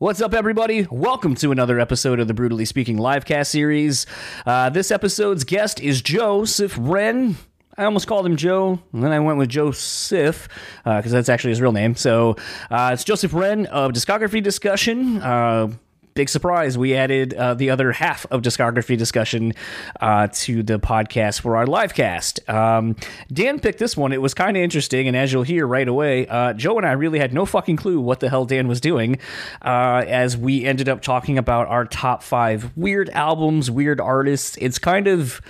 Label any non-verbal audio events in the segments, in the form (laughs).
What's up, everybody? Welcome to another episode of the Brutally Speaking livecast series. Uh, this episode's guest is Joseph Wren. I almost called him Joe, and then I went with Joseph because uh, that's actually his real name. So uh, it's Joseph Wren of Discography Discussion. Big surprise, we added uh, the other half of discography discussion uh, to the podcast for our live cast. Um, Dan picked this one. It was kind of interesting, and as you'll hear right away, uh, Joe and I really had no fucking clue what the hell Dan was doing uh, as we ended up talking about our top five weird albums, weird artists. It's kind of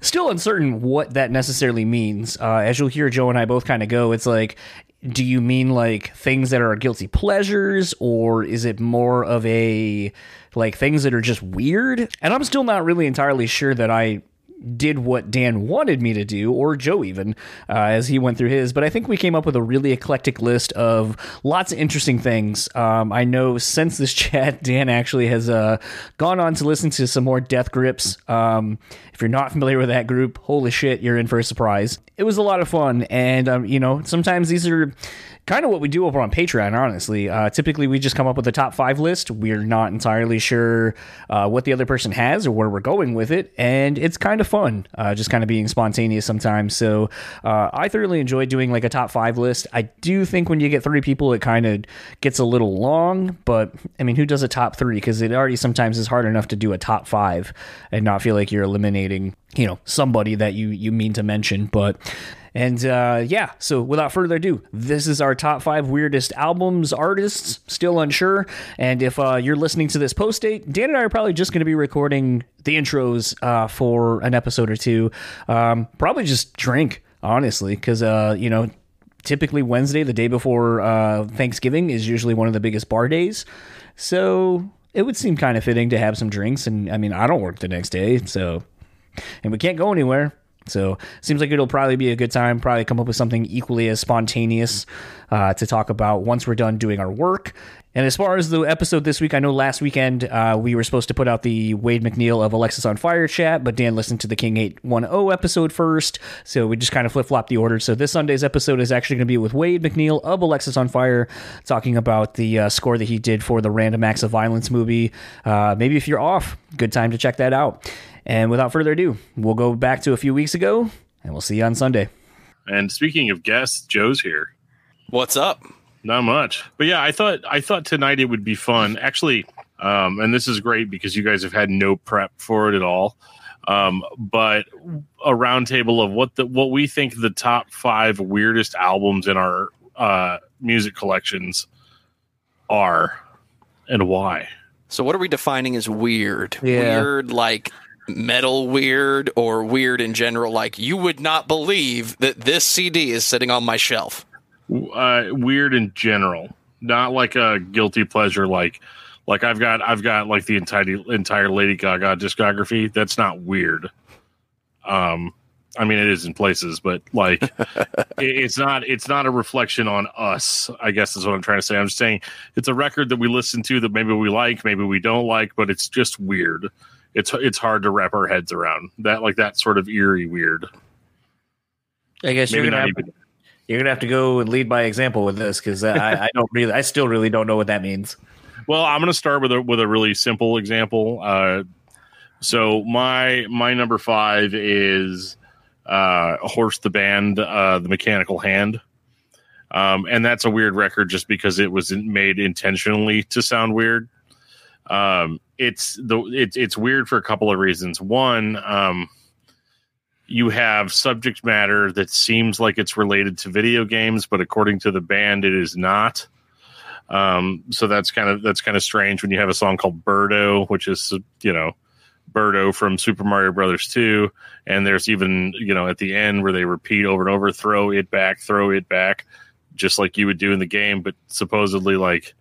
still uncertain what that necessarily means. Uh, as you'll hear, Joe and I both kind of go, it's like do you mean like things that are guilty pleasures or is it more of a like things that are just weird? And i'm still not really entirely sure that i did what Dan wanted me to do, or Joe even, uh, as he went through his. But I think we came up with a really eclectic list of lots of interesting things. Um, I know since this (laughs) chat, Dan actually has uh, gone on to listen to some more Death Grips. Um, if you're not familiar with that group, holy shit, you're in for a surprise. It was a lot of fun, and um, you know, sometimes these are kind of what we do over on Patreon, honestly. Uh, typically, we just come up with a top five list. We're not entirely sure uh, what the other person has or where we're going with it, and it's kind of fun, uh, just kind of being spontaneous sometimes. So uh, I thoroughly enjoy doing like a top five list. I do think when you get three people, it kind of gets a little long, but I mean, who does a top three? Because it already sometimes is hard enough to do a top five and not feel like you're eliminating, you know, somebody that you you mean to mention, but. And uh, yeah, so without further ado, this is our top five weirdest albums, artists, still unsure. And if uh, you're listening to this post date, Dan and I are probably just going to be recording the intros uh, for an episode or two. Um, probably just drink, honestly, because, uh, you know, typically Wednesday, the day before uh, Thanksgiving, is usually one of the biggest bar days. So it would seem kind of fitting to have some drinks. And I mean, I don't work the next day, so. And we can't go anywhere. So seems like it'll probably be a good time. Probably come up with something equally as spontaneous uh, to talk about once we're done doing our work. And as far as the episode this week, I know last weekend uh, we were supposed to put out the Wade MacNeil of Alexisonfire chat, but Dan listened to the King 810 episode first, so we just kind of flip flop the order. So this Sunday's episode is actually going to be with Wade MacNeil of Alexisonfire, talking about the uh, score that he did for the Random Acts of Violence movie. Uh, maybe if you're off, good time to check that out. And without further ado, we'll go back to a few weeks ago, and we'll see you on Sunday. And speaking of guests, Joe's here. What's up? Not much, but yeah, I thought I thought tonight it would be fun. Actually, um, and this is great because you guys have had no prep for it at all. Um, but a roundtable of what the what we think the top five weirdest albums in our uh, music collections are, and why. So, what are we defining as weird? Yeah. Weird, like metal weird, or weird in general? Like you would not believe that this CD is sitting on my shelf. Uh, weird in general, not like a guilty pleasure. Like, like I've got I've got like the entire entire Lady Gaga discography. That's not weird. Um, I mean, it is in places, but like, (laughs) it, it's not. It's not a reflection on us. I guess is what I'm trying to say. I'm just saying it's a record that we listen to that maybe we like, maybe we don't like, but it's just weird. It's it's hard to wrap our heads around that, like that sort of eerie weird. I guess Maybe you're gonna have, even. you're gonna have to go and lead by example with this because I, I don't really, I still really don't know what that means. Well, I'm to start with a with a really simple example. Uh, so my my number five is uh, Horse the Band, uh, the Mechanical Hand, um, and that's a weird record just because it was made intentionally to sound weird. Um, it's the it's it's weird for a couple of reasons. One, um, you have subject matter that seems like it's related to video games, but according to the band, it is not. Um, so that's kind of that's kind of strange when you have a song called Birdo, which is you know Birdo from Super Mario Brothers 2, and there's even you know at the end where they repeat over and over, throw it back, throw it back, just like you would do in the game, but supposedly like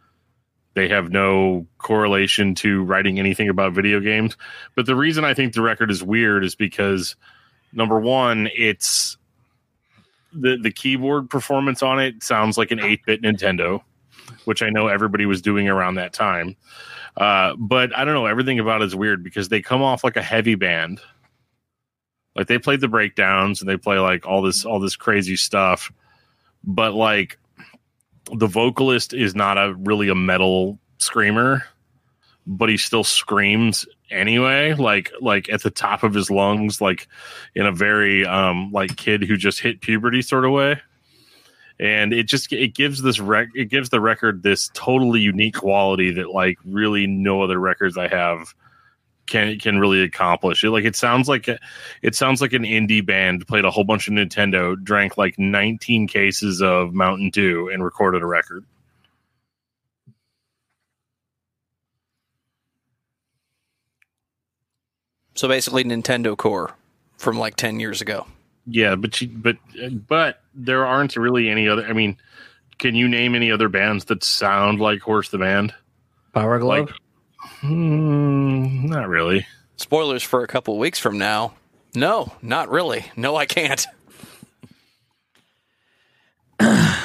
they have no correlation to writing anything about video games. But the reason I think the record is weird is because number one, it's the the keyboard performance on it sounds like an 8-bit Nintendo, which I know everybody was doing around that time. Uh, but I don't know, everything about it is weird because they come off like a heavy band. Like they play the breakdowns and they play like all this all this crazy stuff, but like the vocalist is not a really a metal screamer, but he still screams anyway, like like at the top of his lungs, like in a very um like kid who just hit puberty sort of way. And it just it gives this rec it gives the record this totally unique quality that like really no other records I have can can really accomplish it. Like it sounds like it sounds like an indie band played a whole bunch of Nintendo, drank like 19 cases of Mountain Dew, and recorded a record. So basically, Nintendo Core from like 10 years ago. Yeah, but you, but but there aren't really any other. I mean, can you name any other bands that sound like Horse the Band? Power Glove. Like, hmm, not really. Spoilers for a couple weeks from now. No, not really. No, I can't. (clears throat) well,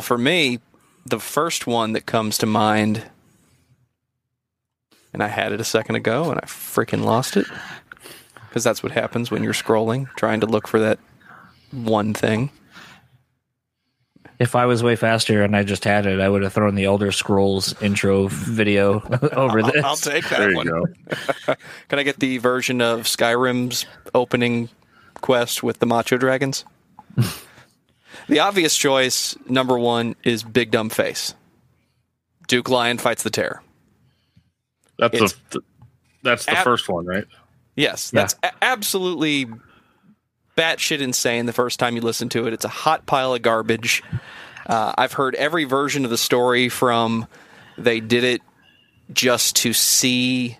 for me, the first one that comes to mind, and I had it a second ago and I freaking lost it. Because that's what happens when you're scrolling, trying to look for that one thing. If I was way faster and I just had it, I would have thrown the Elder Scrolls intro video (laughs) over this. I'll take that There you one. go. (laughs) Can I get the version of Skyrim's opening quest with the Macho Dragons? (laughs) the obvious choice, number one, is Big Dumb Face. Duke Lion fights the terror. That's It's- the that's the Ab- first one, right? Yes, that's a- absolutely batshit insane the first time you listen to it. It's a hot pile of garbage. Uh, I've heard every version of the story from they did it just to see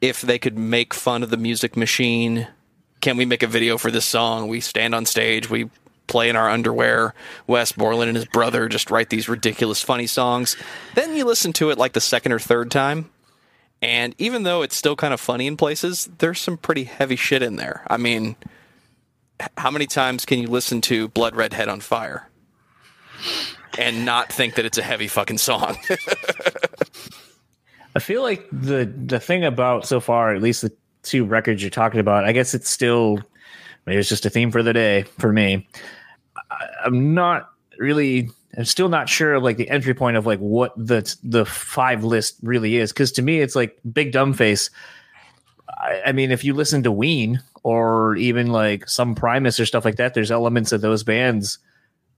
if they could make fun of the music machine. Can we make a video for this song? We stand on stage, we play in our underwear. Wes Borland and his brother just write these ridiculous, funny songs. Then you listen to it like the second or third time, and even though it's still kind of funny in places, there's some pretty heavy shit in there. I mean, how many times can you listen to Blood Red Head on Fire and not think that it's a heavy fucking song? (laughs) I feel like the the thing about so far, at least the two records you're talking about, I guess it's still maybe it's just a theme for the day for me. I, I'm not really. I'm still not sure of like the entry point of like what the the five list really is because to me it's like Big Dumb Face. I, I mean, if you listen to Ween or even like some Primus or stuff like that, there's elements of those bands.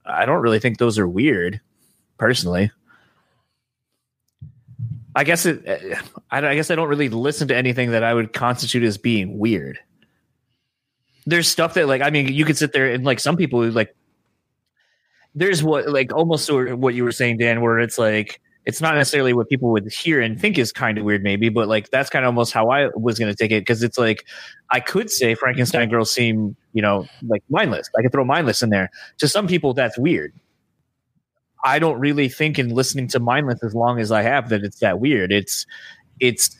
I don't really think those are weird, personally. I guess it. I, guess I don't really listen to anything that I would constitute as being weird. There's stuff that, like, I mean, you could sit there and like some people like. There's what like almost what you were saying, Dan, where it's like it's not necessarily what people would hear and think is kind of weird, maybe, but like that's kind of almost how I was going to take it because it's like I could say Frankenstein girls seem, you know, like mindless. I could throw mindless in there. To some people, that's weird. I don't really think in listening to mindless as long as I have that it's that weird. It's it's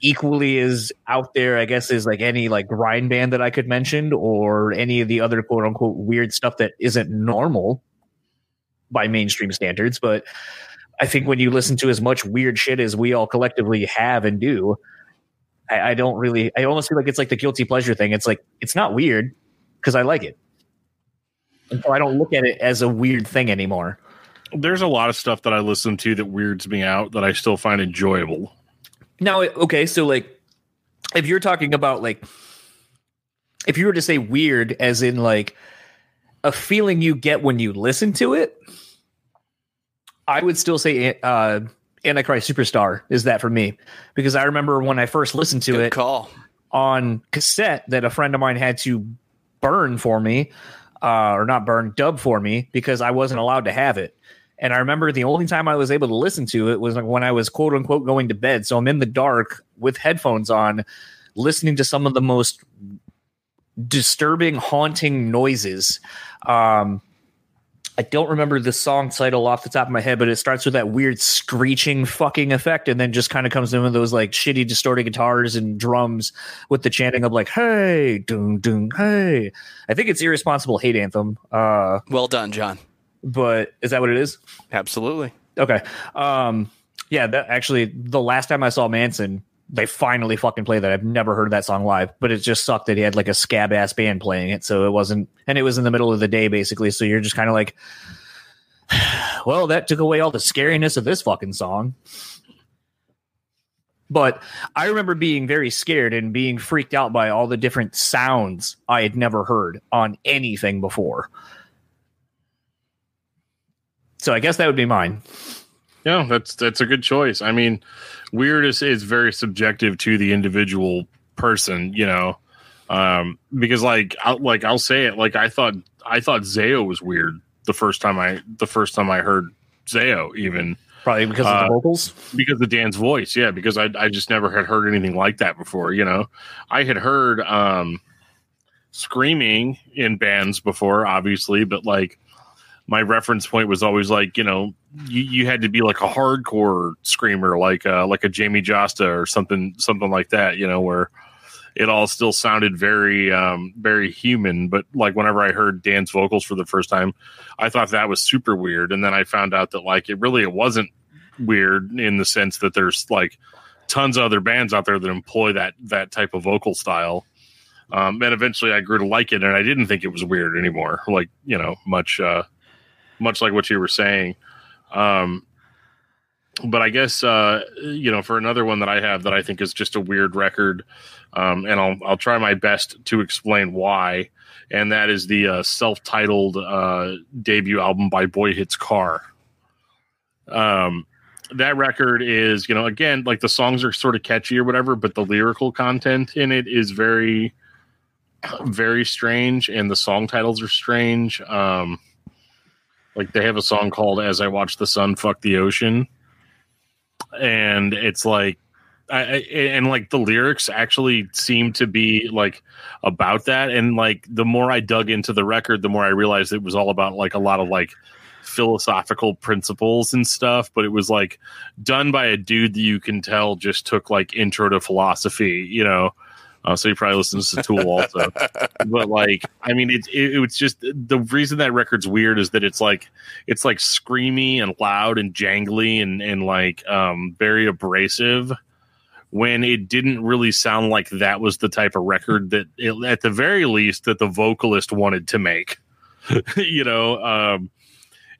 equally as out there, I guess, as like any like grind band that I could mention or any of the other quote unquote weird stuff that isn't normal by mainstream standards. But I think when you listen to as much weird shit as we all collectively have and do, I, I don't really I almost feel like it's like the guilty pleasure thing. It's like it's not weird because I like it. And so I don't look at it as a weird thing anymore. There's a lot of stuff that I listen to that weirds me out that I still find enjoyable. Now, okay, so like, if you're talking about like, if you were to say weird, as in like a feeling you get when you listen to it, I would still say uh, Antichrist Superstar is that for me because I remember when I first listened to Good it call. on cassette that a friend of mine had to burn for me, uh, or not burn, dub for me because I wasn't allowed to have it. And I remember the only time I was able to listen to it was like when I was quote unquote going to bed. So I'm in the dark with headphones on, listening to some of the most disturbing, haunting noises. Um, I don't remember the song title off the top of my head, but it starts with that weird screeching fucking effect and then just kind of comes in with those like shitty distorted guitars and drums with the chanting of like, hey, doom, doom, hey. I think it's Irresponsible Hate Anthem. Uh, Well done, John. but is that what it is? Absolutely. Okay. Um, yeah, that actually the last time I saw Manson, they finally fucking played that. I've never heard that song live, but it just sucked that he had like a scab ass band playing it. So it wasn't, and it was in the middle of the day basically. So you're just kind of like, (sighs) well, that took away all the scariness of this fucking song. But I remember being very scared and being freaked out by all the different sounds I had never heard on anything before. So I guess that would be mine. Yeah, that's that's a good choice. I mean, weird is, is very subjective to the individual person, you know. Um, because like I'll, like I'll say it, like I thought I thought Zao was weird the first time I the first time I heard Zao even Probably because of Uh, the vocals. because of Dan's voice. Yeah, because I I just never had heard anything like that before. You know, I had heard um screaming in bands before, obviously, but like my reference point was always like you know you, you had to be like a hardcore screamer like uh like a Jamey Jasta or something something like that. You know where it all still sounded very um very human but like whenever i heard dan's vocals for the first time i thought that was super weird and then i found out that like it really it wasn't weird in the sense that there's like tons of other bands out there that employ that that type of vocal style um and eventually i grew to like it and i didn't think it was weird anymore like you know much uh much like what you were saying um but I guess uh, you know for another one that I have that I think is just a weird record, um, and I'll I'll try my best to explain why, and that is the uh, self-titled uh, debut album by Boy Hits Car. Um, that record is you know again like the songs are sort of catchy or whatever, but the lyrical content in it is very very strange, and the song titles are strange. Um, like they have a song called "As I Watch the Sun Fuck the Ocean." and it's like I, I, and like the lyrics actually seem to be like about that. And like the more i dug into the record the more i realized it was all about like a lot of like philosophical principles and stuff. But it was like done by a dude that you can tell just took like intro to philosophy you know uh, so he probably listens to tool also. But like i mean it, it, was just the reason that record's weird is that it's like it's like screamy and loud and jangly and and like um very abrasive when it didn't really sound like that was the type of record that it, at the very least that the vocalist wanted to make (laughs) you know um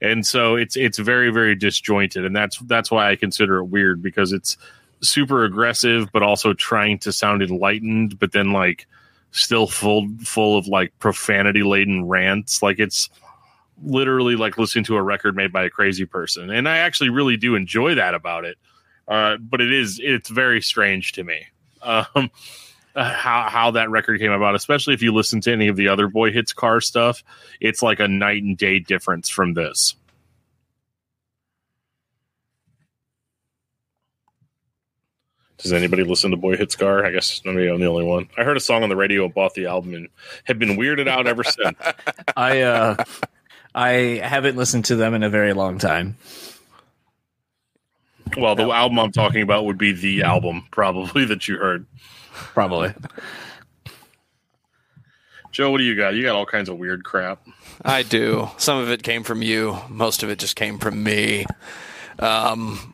and so it's it's very very disjointed. And that's that's why i consider it weird because it's super aggressive but also trying to sound enlightened but then like still full full of like profanity laden rants. Like it's literally like listening to a record made by a crazy person. And i actually really do enjoy that about it. Uh, but it is it's very strange to me um, uh, how how that record came about especially if you listen to any of the other boy hits car stuff. It's like a night and day difference from this Does anybody listen to Boy Hits Car? I guess maybe I'm the only one. I heard a song on the radio, bought the album, and have been weirded out ever since. (laughs) I uh, I haven't listened to them in a very long time. Well, the album I'm talking about would be the album, probably (laughs) that you heard. Probably. Joe, what do you got? You got all kinds of weird crap. I do. Some of it came from you. Most of it just came from me. Um,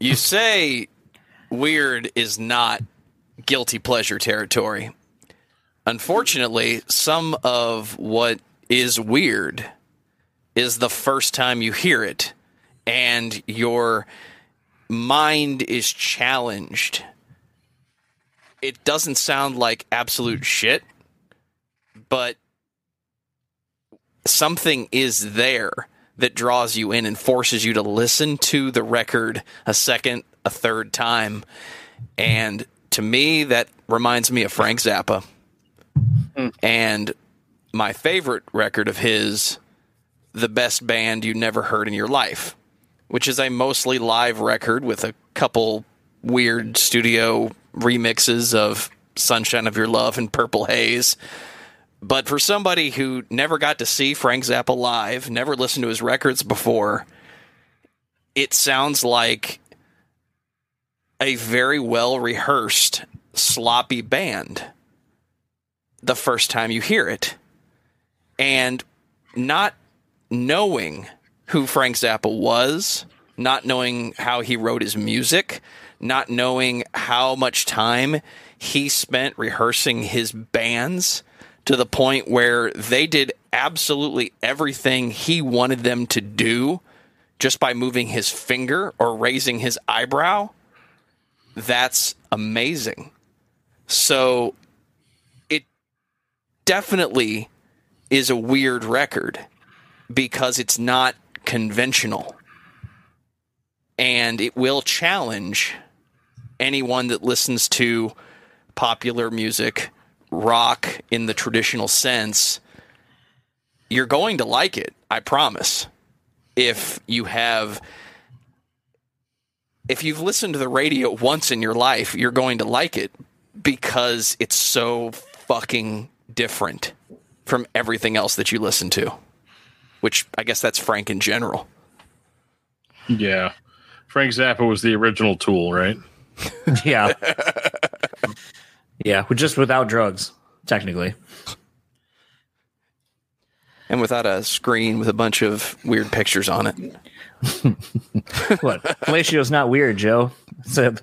you say weird is not guilty pleasure territory. Unfortunately, some of what is weird is the first time you hear it, and your mind is challenged. It doesn't sound like absolute shit, but something is there that draws you in and forces you to listen to the record a second, a third time. And to me, that reminds me of Frank Zappa. And my favorite record of his, The Best Band You Never Heard in Your Life, which is a mostly live record with a couple weird studio remixes of Sunshine of Your Love and Purple Haze. But for somebody who never got to see Frank Zappa live, never listened to his records before, it sounds like a very well rehearsed, sloppy band the first time you hear it. And not knowing who Frank Zappa was, not knowing how he wrote his music, not knowing how much time he spent rehearsing his bands to the point where they did absolutely everything he wanted them to do just by moving his finger or raising his eyebrow, that's amazing. So it definitely is a weird record because it's not conventional. And it will challenge anyone that listens to popular music, rock in the traditional sense. You're going to like it, I promise. If you have if you've listened to the radio once in your life, you're going to like it because it's so fucking different from everything else that you listen to. Which I guess that's Frank in general. Yeah. Frank Zappa was the original tool, right? (laughs) yeah. (laughs) yeah, just without drugs, technically. And without a screen with a bunch of weird pictures on it. (laughs) what? Fellacio's not weird, Joe. It's an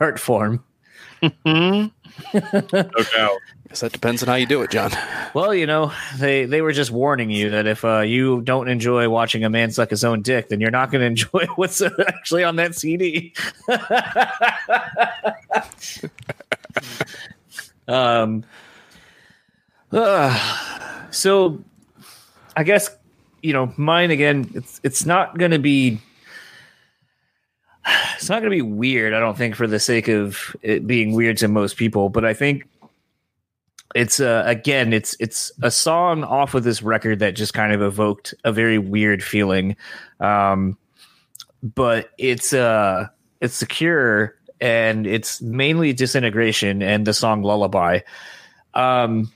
art form. (laughs) No doubt. Guess that depends on how you do it, John. Well, you know, they they were just warning you that if uh, you don't enjoy watching a man suck his own dick, then you're not going (laughs) to enjoy what's actually on that CD. (laughs) um. uh, so, I guess you know mine again. It's it's not going to be. It's not going to be weird, I don't think, for the sake of it being weird to most people. But I think it's uh, again it's it's a song off of this record that just kind of evoked a very weird feeling um but it's uh it's secure and it's mainly disintegration and the song lullaby. Um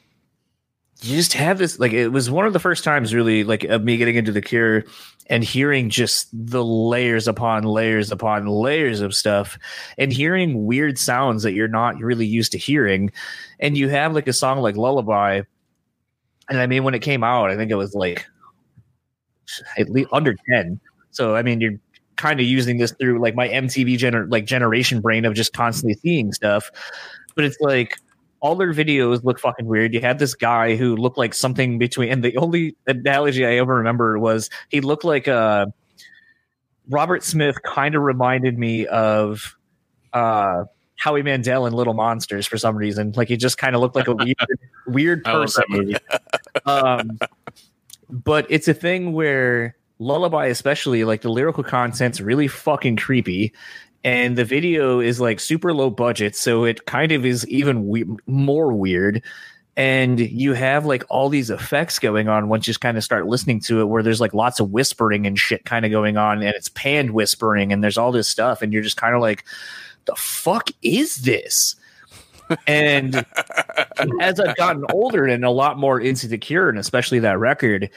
you just have this like it was one of the first times really like of me getting into the cure and hearing just the layers upon layers upon layers of stuff and hearing weird sounds that you're not really used to hearing. And you have like a song like lullaby. And i mean when it came out i think it was like at least under 10 so i mean you're kind of using this through like my mtv gener- like generation brain of just constantly seeing stuff but it's like all their videos look fucking weird. You had this guy who looked like something between, and the only analogy I ever remember was he looked like uh, Robert Smith. Kind of reminded me of uh, Howie Mandel in Little Monsters for some reason. Like he just kind of looked like a (laughs) weird, weird person. um, but it's a thing where lullaby, especially like the lyrical content's really fucking creepy, and the video is like super low budget, so it kind of is even we- more weird. And you have like all these effects going on once you just kind of start listening to it, where there's like lots of whispering and shit kind of going on, and it's panned whispering, and there's all this stuff, and you're just kind of like, the fuck is this? and (laughs) as I've gotten older and a lot more into the cure, and especially that record,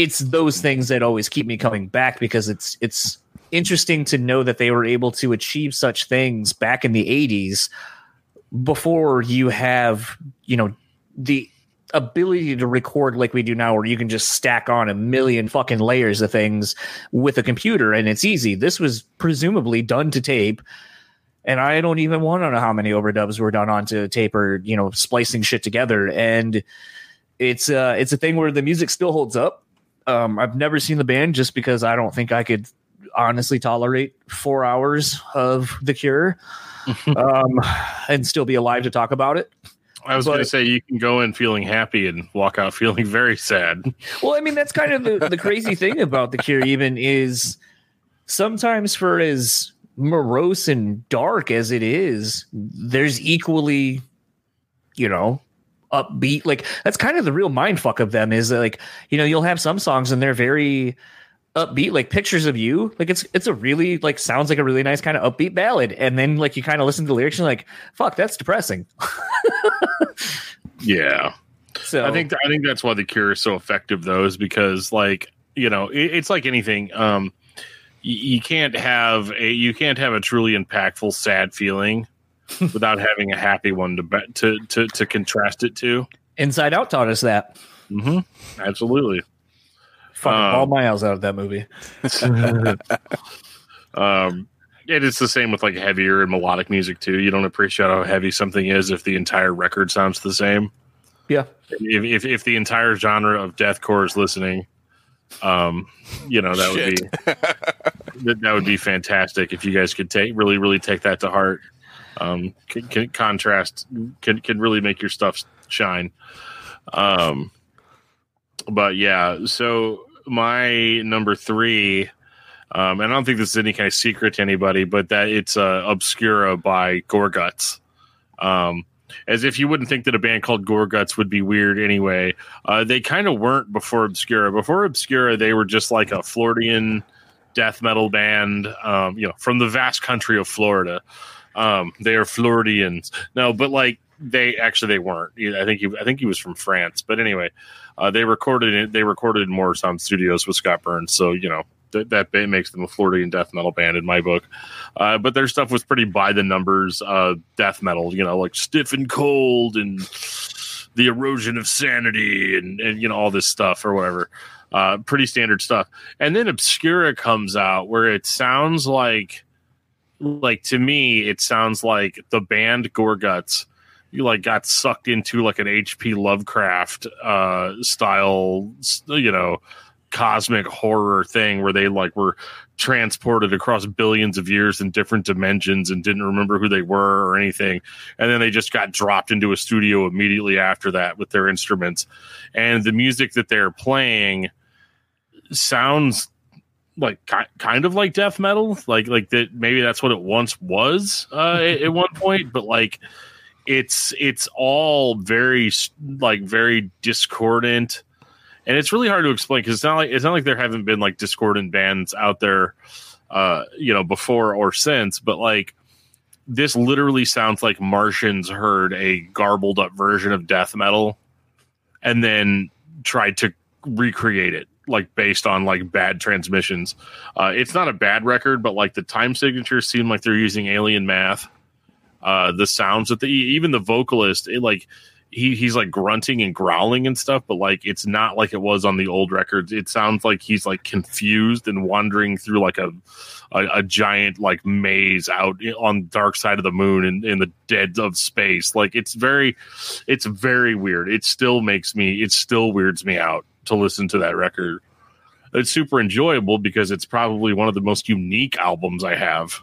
it's those things that always keep me coming back because it's it's interesting to know that they were able to achieve such things back in the 80s before you have, you know, the ability to record like we do now where you can just stack on a million fucking layers of things with a computer and it's easy. This was presumably done to tape and I don't even want to know how many overdubs were done onto tape or you know splicing shit together. And it's uh it's a thing where the music still holds up. Um, I've never seen the band just because I don't think I could honestly tolerate four hours of The Cure (laughs) um, and still be alive to talk about it. I was going to say you can go in feeling happy and walk out feeling very sad. (laughs) Well, I mean, that's kind of the, the crazy thing about The Cure, even is sometimes for as morose and dark as it is, there's equally, you know, upbeat. Like, that's kind of the real mind fuck of them is like, you know, you'll have some songs and they're very upbeat like pictures of you like it's it's a really like sounds like a really nice kind of upbeat ballad and then like you kind of listen to the lyrics and like fuck that's depressing (laughs) Yeah. so I think I think that's why the cure is so effective though is because like you know it, it's like anything um you, you can't have a you can't have a truly impactful sad feeling without having a happy one to be- to to to contrast it to. Inside out taught us that. Hmm absolutely. Fucking Um, ball miles out of that movie. (laughs) Um and it's the same with like heavier and melodic music too. You don't appreciate how heavy something is if the entire record sounds the same. Yeah. If, if if the entire genre of deathcore is listening, um, you know that would be (laughs) that, that would be fantastic if you guys could take really really take that to heart. Um, can, can contrast can can really make your stuff shine. Um, but yeah, so my number three, um, and I don't think this is any kind of secret to anybody, but that it's uh, Obscura by Gorguts. Um, as if you wouldn't think that a band called Gorguts would be weird anyway. Uh, they kind of weren't before Obscura. Before Obscura, they were just like a Floridian death metal band, um, you know, from the vast country of Florida. Um, they are Floridians. No, but like they actually they weren't. I think he I think he was from France. But anyway, uh, they recorded it. They recorded in Morrisound Studios with Scott Burns. So you know that that makes them a Floridian death metal band in my book. Uh, but their stuff was pretty by the numbers uh, death metal. You know, like stiff and cold and the erosion of sanity and, and you know all this stuff or whatever. Uh, pretty standard stuff. And then Obscura comes out where it sounds like like to me it sounds like the band Gorguts you like got sucked into like an HP Lovecraft uh style you know cosmic horror thing where they like were transported across billions of years in different dimensions and didn't remember who they were or anything. And then they just got dropped into a studio immediately after that with their instruments. And the music that they're playing sounds like kind of like death metal like like that maybe that's what it once was uh at, at one point but like it's it's all very like very discordant. And it's really hard to explain because it's not like it's not like there haven't been like discordant bands out there uh you know before or since but like this literally sounds like martians heard a garbled up version of death metal and then tried to recreate it like based on like bad transmissions uh it's not a bad record but like the time signatures seem like they're using alien math uh the sounds that the even the vocalist it like he he's like grunting and growling and stuff, but like it's not like it was on the old records. It sounds like he's like confused and wandering through like a a, a giant like maze out on dark side of the moon and in, in the dead of space. Like it's very it's very weird. It still makes me it still weirds me out to listen to that record. It's super enjoyable because it's probably one of the most unique albums I have.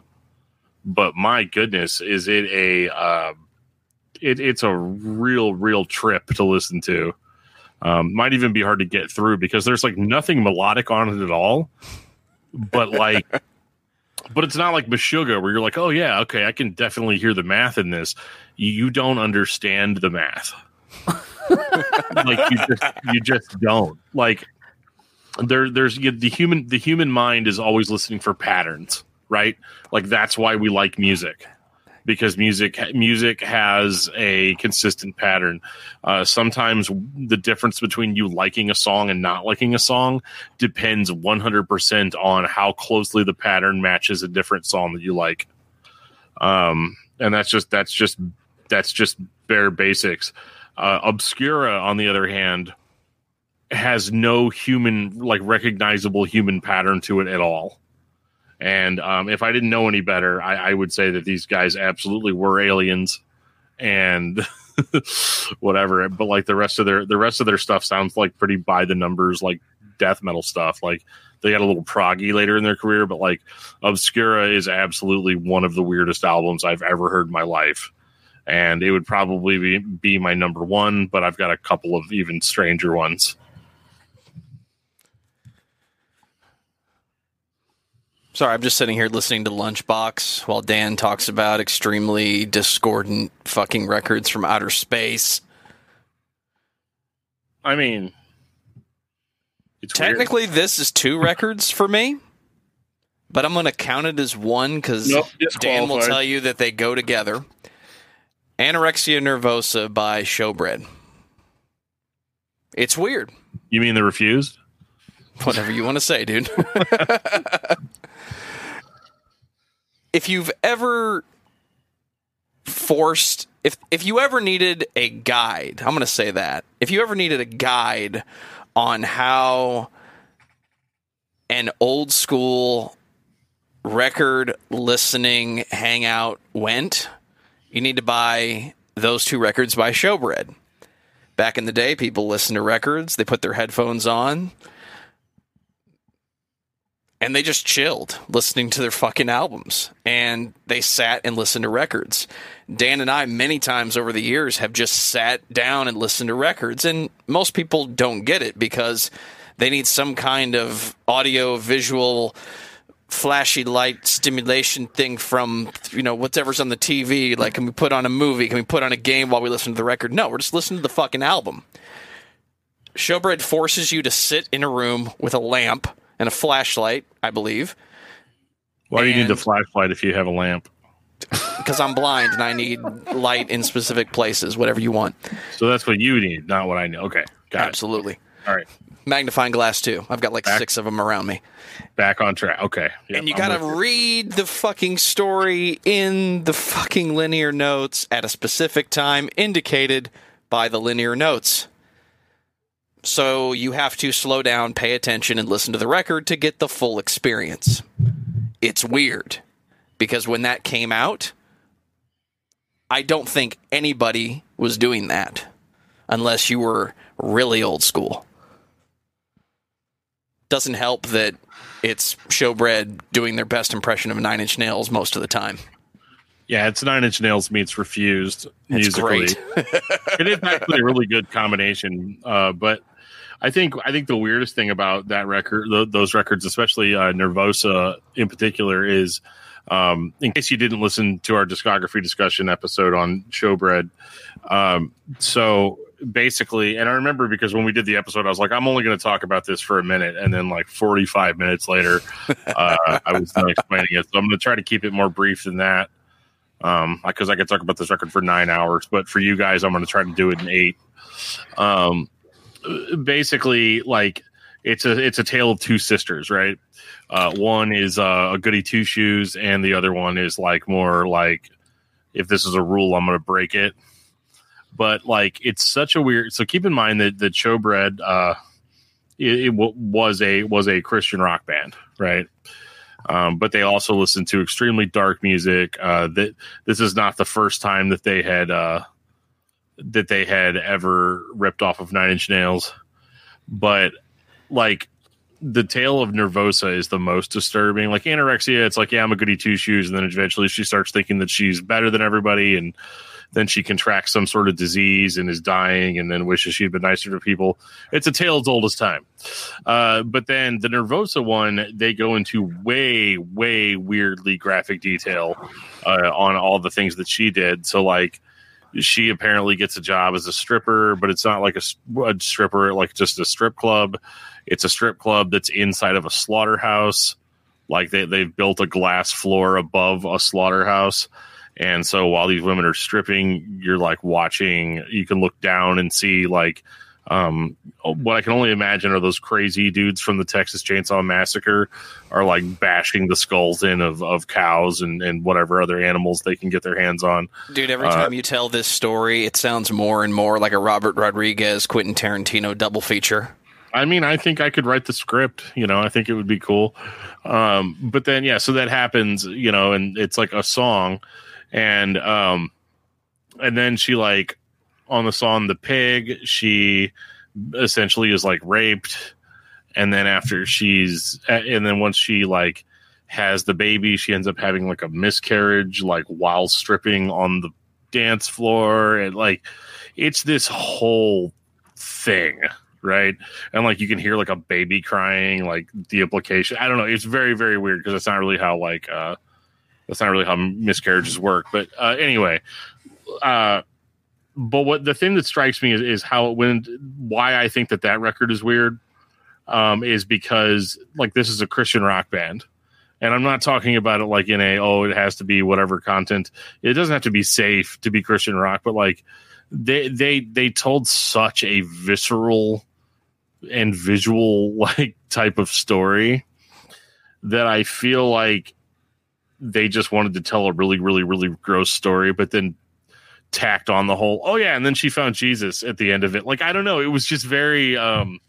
But my goodness, is it a uh, it, it's a real, real trip to listen to. Um, might even be hard to get through because there's like nothing melodic on it at all. But like, (laughs) but it's not like Meshuggah where you're like, oh yeah, okay, I can definitely hear the math in this. You don't understand the math. (laughs) (laughs) like you just you just don't like there there's the human the human mind is always listening for patterns right like that's why we like music because music music has a consistent pattern. Uh, sometimes the difference between you liking a song and not liking a song depends 100% on how closely the pattern matches a different song that you like. Um, and that's just that's just that's just bare basics. Uh, Obscura, on the other hand, has no human like recognizable human pattern to it at all. And um, if I didn't know any better, I, I, would say that these guys absolutely were aliens and (laughs) whatever. But like the rest of their the rest of their stuff sounds like pretty by the numbers, like death metal stuff. Like they got a little proggy later in their career, but like Obscura is absolutely one of the weirdest albums I've ever heard in my life. And it would probably be, be my number one, but I've got a couple of even stranger ones. Sorry, I'm just sitting here listening to Lunchbox while Dan talks about extremely discordant fucking records from outer space. I mean, technically, weird. this is two (laughs) records for me, but I'm going to count it as one because nope, Dan will tell you that they go together. Anorexia Nervosa by Showbread. It's weird. You mean the refused? Whatever you want to say, dude. (laughs) if you've ever forced if if you ever needed a guide, I'm going to say that. If you ever needed a guide on how an old school record listening hangout went, you need to buy those two records by Showbread. Back in the day, people listened to records, they put their headphones on, and they just chilled listening to their fucking albums. And they sat and listened to records. Dan and I, many times over the years, have just sat down and listened to records. And most people don't get it because they need some kind of audio visual flashy light stimulation thing from you know whatever's on the TV. Like, can we put on a movie? Can we put on a game while we listen to the record? No, we're just listening to the fucking album. Showbread forces you to sit in a room with a lamp and a flashlight, I believe, Why do you need the flashlight if you have a lamp? because I'm blind and I need light in specific places, whatever you want. So that's what you need, not what I need. Okay, got Absolutely. it. All right, Magnifying glass too. I've got like Back- six of them around me. back on track. Okay, Yep, and you I'm gotta read the fucking story in the fucking linear notes at a specific time indicated by the linear notes. So you have to slow down, pay attention, and listen to the record to get the full experience. It's weird because when that came out, I don't think anybody was doing that unless you were really old school. Doesn't help that it's showbread doing their best impression of Nine Inch Nails most of the time. Yeah, it's Nine Inch Nails meets Refused It's musically. (laughs) it is actually a really good combination. Uh, but I think I think the weirdest thing about that record, th- those records, especially uh, Nervosa in particular, is um, in case you didn't listen to our discography discussion episode on Showbread. Um, so basically, and I remember because when we did the episode, I was like, I'm only going to talk about this for a minute, and then like 45 minutes later, (laughs) uh, I was explaining it. So I'm going to try to keep it more brief than that um because i could talk about this record for nine hours but for you guys i'm going to try to do it in eight. Um basically like it's a it's a tale of two sisters right? Uh one is uh, a goody two shoes and the other one is like more like if this is a rule i'm going to break it but like it's such a weird so keep in mind that that showbread uh it, it w- was a was a christian rock band right um, but they also listened to extremely dark music. Uh, that this is not the first time that they had uh, that they had ever ripped off of Nine Inch Nails, but like the tale of Nervosa is the most disturbing. Like anorexia, it's like yeah, I'm a goody two shoes, and then eventually she starts thinking that she's better than everybody, and then she contracts some sort of disease and is dying, and then wishes she'd been nicer to people. It's a tale as old as time. Uh, but then the Nervosa one, they go into way, way weirdly graphic detail uh, on all the things that she did. So, like, she apparently gets a job as a stripper, but it's not like a stripper, like just a strip club. It's a strip club that's inside of a slaughterhouse. Like, they, they've built a glass floor above a slaughterhouse. And so while these women are stripping, you're like watching, you can look down and see like um, what I can only imagine are those crazy dudes from the Texas Chainsaw Massacre are like bashing the skulls in of, of cows and, and whatever other animals they can get their hands on. Dude, every Uh, time you tell this story, it sounds more and more like a Robert Rodriguez, Quentin Tarantino double feature. I mean, I think I could write the script, you know, I think it would be cool. Um, but then, yeah, so that happens, you know, and it's like a song. And, um, and then she like on the song The Pig, she essentially is like raped. And then after she's, and then once she like has the baby, she ends up having like a miscarriage, like while stripping on the dance floor. And like, it's this whole thing right? And like you can hear like a baby crying, like the implication. I don't know. It's very very weird because it's not really how like uh that's not really how miscarriages work. But uh anyway, uh but what the thing that strikes me is, is how it went why I think that that record is weird um is because like this is a Christian rock band. And I'm not talking about it like in a oh it has to be whatever content. It doesn't have to be safe to be Christian rock, but like they they they told such a visceral and visual (laughs) like type of story that I feel like they just wanted to tell a really really really gross story but then tacked on the whole oh yeah and then she found Jesus at the end of it like I don't know it was just very um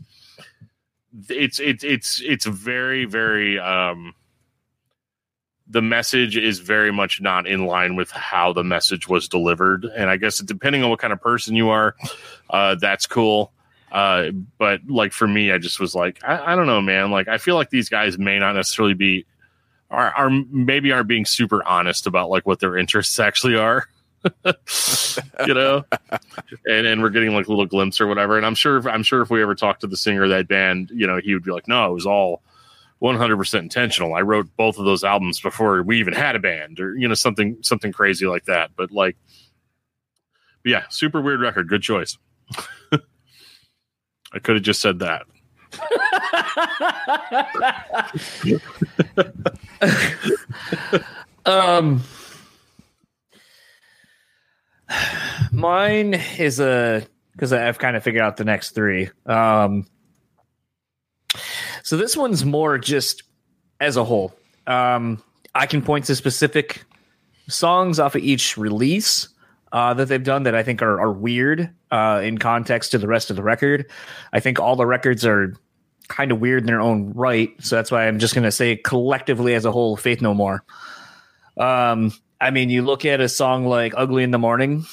it's it's it's it's very very um the message is very much not in line with how the message was delivered. And I guess depending on what kind of person you are, uh, that's cool. Uh, but like for me, I just was like, I, I don't know, man. Like I feel like these guys may not necessarily be are, are maybe aren't being super honest about like what their interests actually are. (laughs) you know, and and we're getting like a little glimpse or whatever. And I'm sure, I'm sure if we ever talked to the singer of that band, you know, he would be like, no, it was all 100% intentional. I wrote both of those albums before we even had a band, or you know, something something crazy like that. But like, yeah, super weird record. Good choice. (laughs) I could have just said that. Um mine is a because I've kind of figured out the next three. Um so this one's more just as a whole. Um I can point to specific songs off of each release uh, that they've done that I think are, are weird uh, in context to the rest of the record. I think all the records are kind of weird in their own right. So that's why I'm just going to say collectively as a whole, Faith No More. Um, I mean, you look at a song like Ugly in the Morning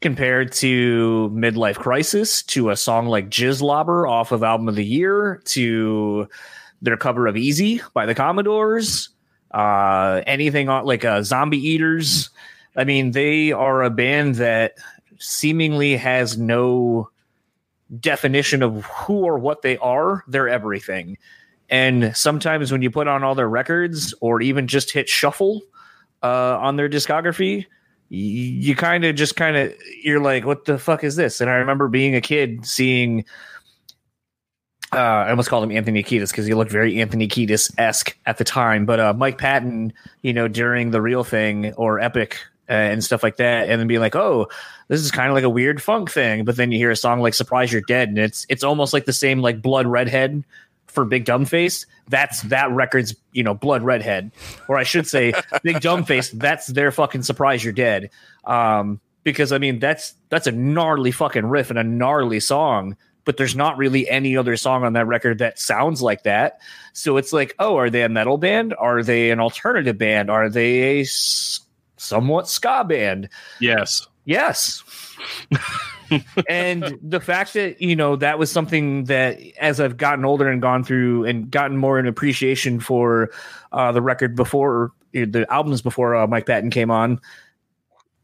compared to Midlife Crisis, to a song like Jizzlobber off of Album of the Year, to their cover of Easy by the Commodores, uh, anything like uh, Zombie Eaters. I mean, they are a band that seemingly has no definition of who or what they are. They're everything. And sometimes when you put on all their records or even just hit shuffle uh, on their discography, you, kind of just kind of you're like, what the fuck is this? And I remember being a kid seeing. Uh, I almost called him Anthony Kiedis because he looked very Anthony Kiedis esque at the time. But uh, Mike Patton, you know, during the real thing or Epic and stuff like that, and then being like, "Oh, this is kind of like a weird funk thing." But then you hear a song like "Surprise You're Dead," and it's it's almost like the same like Blood Redhead for Big Dumb Face. That's that record's you know Blood Redhead, or I should say (laughs) Big Dumb Face. That's their fucking "Surprise You're Dead." Um, because I mean that's that's a gnarly fucking riff and a gnarly song. But there's not really any other song on that record that sounds like that. So it's like, oh, are they a metal band? Are they an alternative band? Are they a somewhat ska band. Yes. Yes. (laughs) and the fact that, you know, that was something that as I've gotten older and gone through and gotten more an appreciation for uh, the record before the albums before uh, Mike Patton came on,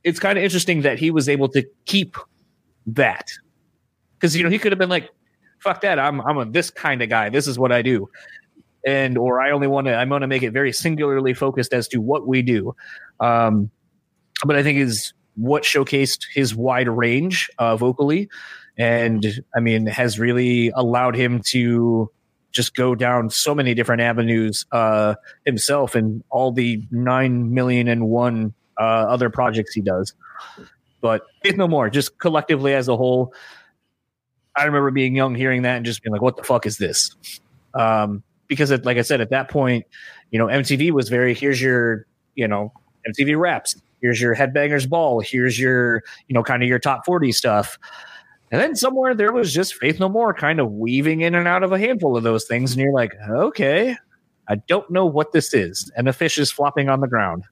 it's kind of interesting that he was able to keep that. Because, you know, he could have been like, fuck that. I'm, I'm a, this kind of guy. This is what I do and or I only want to I'm going to make it very singularly focused as to what we do. Um, but I think is what showcased his wide range uh, vocally, and I mean has really allowed him to just go down so many different avenues uh, himself and all the nine million and one uh, other projects he does. But Faith No More, just collectively as a whole, I remember being young, hearing that, and just being like, "What the fuck is this?" Um, because it, like I said, at that point, you know, MTV was very here's your, you know, MTV raps, here's your headbangers ball, here's your, you know, kind of your top 40 stuff. And then somewhere there was just Faith No More kind of weaving in and out of a handful of those things. And you're like, okay, I don't know what this is. And a fish is flopping on the ground.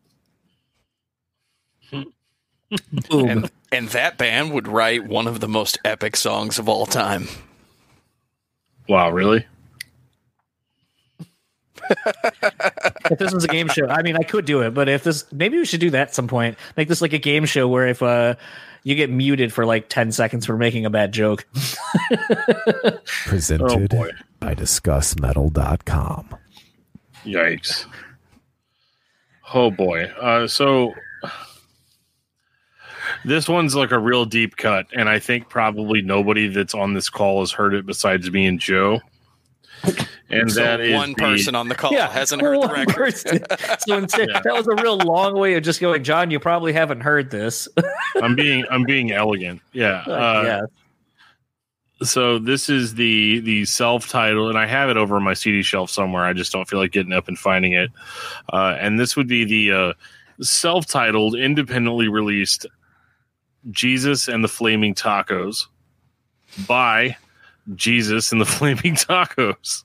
(laughs) and, and that band would write one of the most epic songs of all time. Wow, really? If this was a game show, I mean, I could do it, but if this, maybe we should do that at some point. Make this like a game show where if uh, you get muted for like 10 seconds for making a bad joke. (laughs) Presented oh by DiscussMetal.com. Yikes. Oh boy. Uh, so this one's like a real deep cut, and I think probably nobody that's on this call has heard it besides me and Joe and so that is one the, person on the call yeah, hasn't heard the record. (laughs) so yeah. that was a real long way of just going, John. You probably haven't heard this. (laughs) I'm being I'm being elegant. Yeah. Uh, yeah. So this is the the self title, and I have it over on my CD shelf somewhere. I just don't feel like getting up and finding it. Uh, and this would be the uh, self titled, independently released Jesus and the Flaming Tacos by Jesus and the (laughs) Flaming Tacos.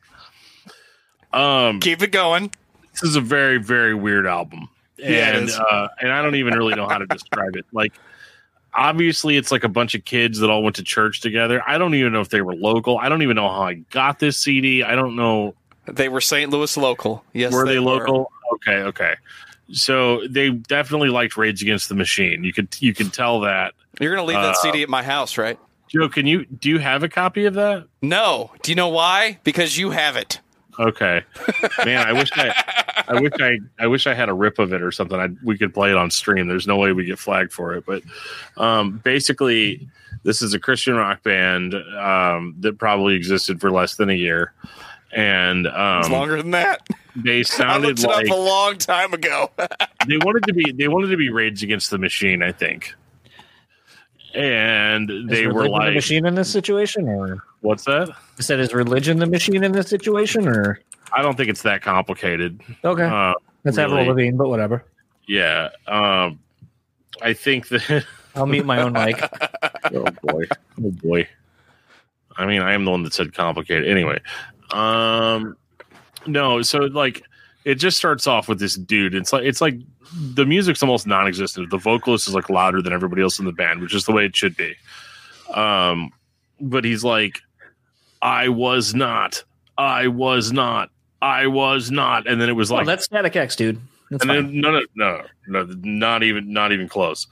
Um, Keep it going. this is a very very weird album, Yeah, and uh, and I don't even really know how to (laughs) describe it. Like, obviously, it's like a bunch of kids that all went to church together. I don't even know if they were local. I don't even know how I got this CD. I don't know They were St. Louis local. Yes, were they, local? Okay, okay. So they definitely liked Rage Against the Machine. You could you could tell that. You're gonna leave that Uh, CD at my house, right? Joe, can you do you have a copy of that? No. Do you know why? Because you have it. Okay, man, I wish I, I wish I, I wish I had a rip of it or something. I we could play it on stream. There's no way we get flagged for it, but um, basically, this is a Christian rock band um, that probably existed for less than a year, and It's um, longer than that. they (laughs) sounded like up a long time ago. (laughs) they wanted to be they wanted to be Rage Against the Machine, I think, and they were religion the like, machine in this situation, or "What's that?" you said is religion the machine in this situation, or I don't think it's that complicated. okay, Uh, that's Avril really. Lavigne, but whatever. yeah, um, I think that. (laughs) I'll mute my own mic. (laughs) oh boy oh boy i mean i am the one that said complicated anyway um no so like it just starts off with this dude it's like it's like the music's almost non-existent the vocalist is like louder than everybody else in the band which is the way it should be um but he's like i was not i was not i was not and then it was Oh, like that's Static X, dude. That's and fine. then no, no, no, no, not even, not even close.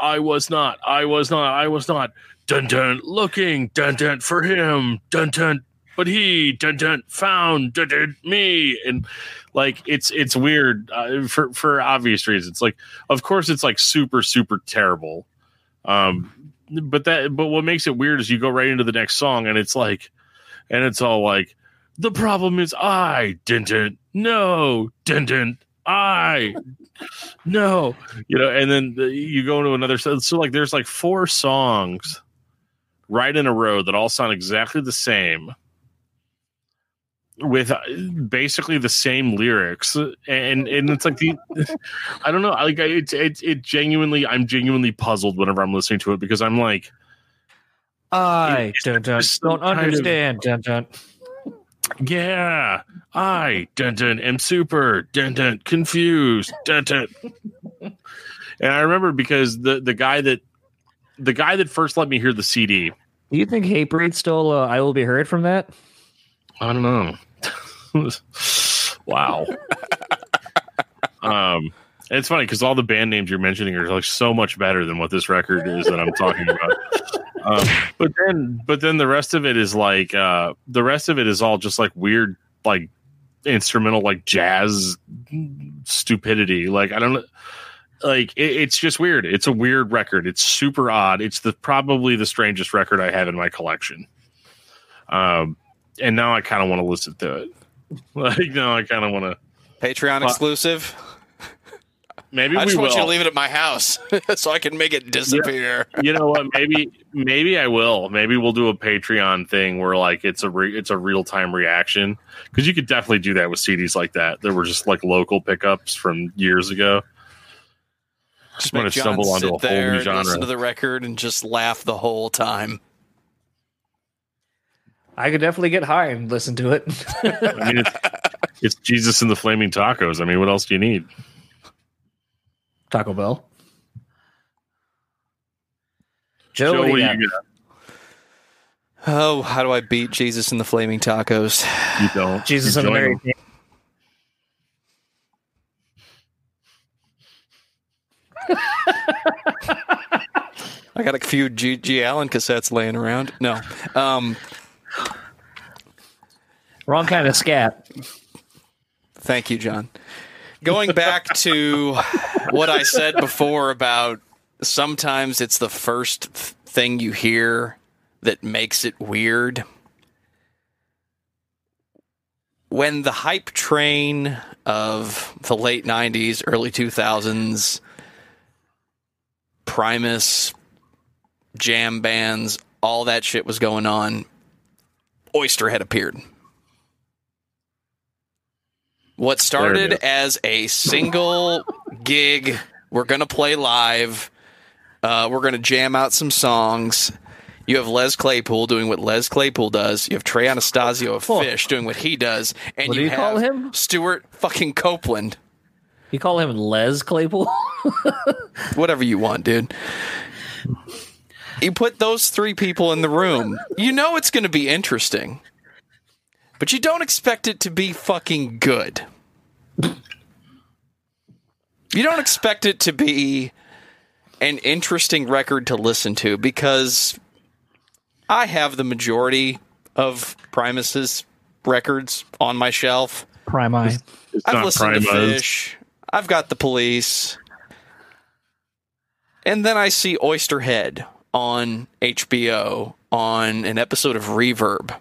I was not, I was not, I was not. Dun dun, looking, dun dun for him, dun dun. But he, dun dun, found, dun dun, me, and like it's it's weird uh, for for obvious reasons. Like, of course, it's like super super terrible. Um, but that, but what makes it weird is you go right into the next song and it's like, and it's all like, the problem is I didn't no didn't I no you know and then the, you go into another so, so like there's like four songs right in a row that all sound exactly the same with uh, basically the same lyrics and and it's like the (laughs) I don't know like it's it's it genuinely I'm genuinely puzzled whenever I'm listening to it because I'm like I It's dun, dun, just some don't kind of- understand. Dun, dun. Yeah, I dun dun am super dun dun confused dun dun. And I remember because the the guy that the guy that first let me hear the CD, Do you think Hatebreed stole uh, "I Will Be Heard" from that? I don't know. (laughs) wow. (laughs) um, it's funny because all the band names you're mentioning are like so much better than what this record is that I'm talking about. (laughs) Um, but then, but then the rest of it is like uh, the rest of it is all just like weird, like instrumental, like jazz stupidity. Like I don't know. Like it, it's just weird. It's a weird record. It's super odd. It's the probably the strangest record I have in my collection. Um, and now I kind of want to listen to it. (laughs) Like now I kind of want to. Patreon exclusive. Maybe I we just want will. you to leave it at my house (laughs) so I can make it disappear. you know what? Maybe maybe I will. Maybe we'll do a Patreon thing where like it's a re- it's a real time reaction because you could definitely do that with CDs like that. There were just like local pickups from years ago. Just I'm gonna stumble onto a whole new genre. listen to the record and just laugh the whole time. I could definitely get high and listen to it. (laughs) I mean, it's, it's Jesus and the Flaming Tacos. I mean, what else do you need? Taco Bell. Joe, Joe, what do you you got? got? Oh, how do I beat Jesus and the Flaming Tacos? You don't. (sighs) Jesus You and the join Mary. them. (laughs) I got a few G, G. Allen cassettes laying around. No. Um, Wrong kind of scat. Thank you, John. Going back to what I said before about sometimes it's the first thing you hear that makes it weird. When the hype train of the late 90s, early 2000s, Primus, jam bands, all that shit was going on, Oysterhead appeared. What started as a single gig, we're going to play live, uh, we're going to jam out some songs, You have Les Claypool doing what Les Claypool does. You have Trey Anastasio of. Phish doing what he does, and What do you, you have call him? Stewart fucking Copeland. You call him Les Claypool? (laughs) Whatever you want, dude. You put those three people in the room. You know it's going to be interesting, but you don't expect it to be fucking good. You don't expect it to be an interesting record to listen to because I have the majority of Primus's records on my shelf. Prime Eye. It's I've not listened to Primus. Phish. I've got the police. And then I see Oysterhead on HBO on an episode of Reverb.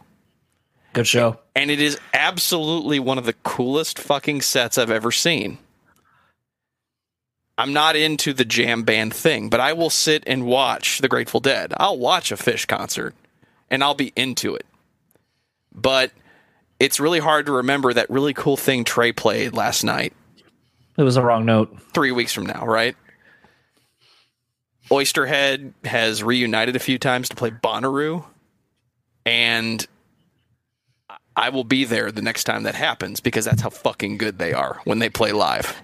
Good show. And it is absolutely one of the coolest fucking sets I've ever seen. I'm not into the jam band thing, but I will sit and watch the Grateful Dead. I'll watch a Phish concert and I'll be into it. But it's really hard to remember that really cool thing Trey played last night It was a wrong note. three weeks from now, right? Oysterhead has reunited a few times to play Bonnaroo, and I will be there the next time that happens because that's how fucking good they are when they play live.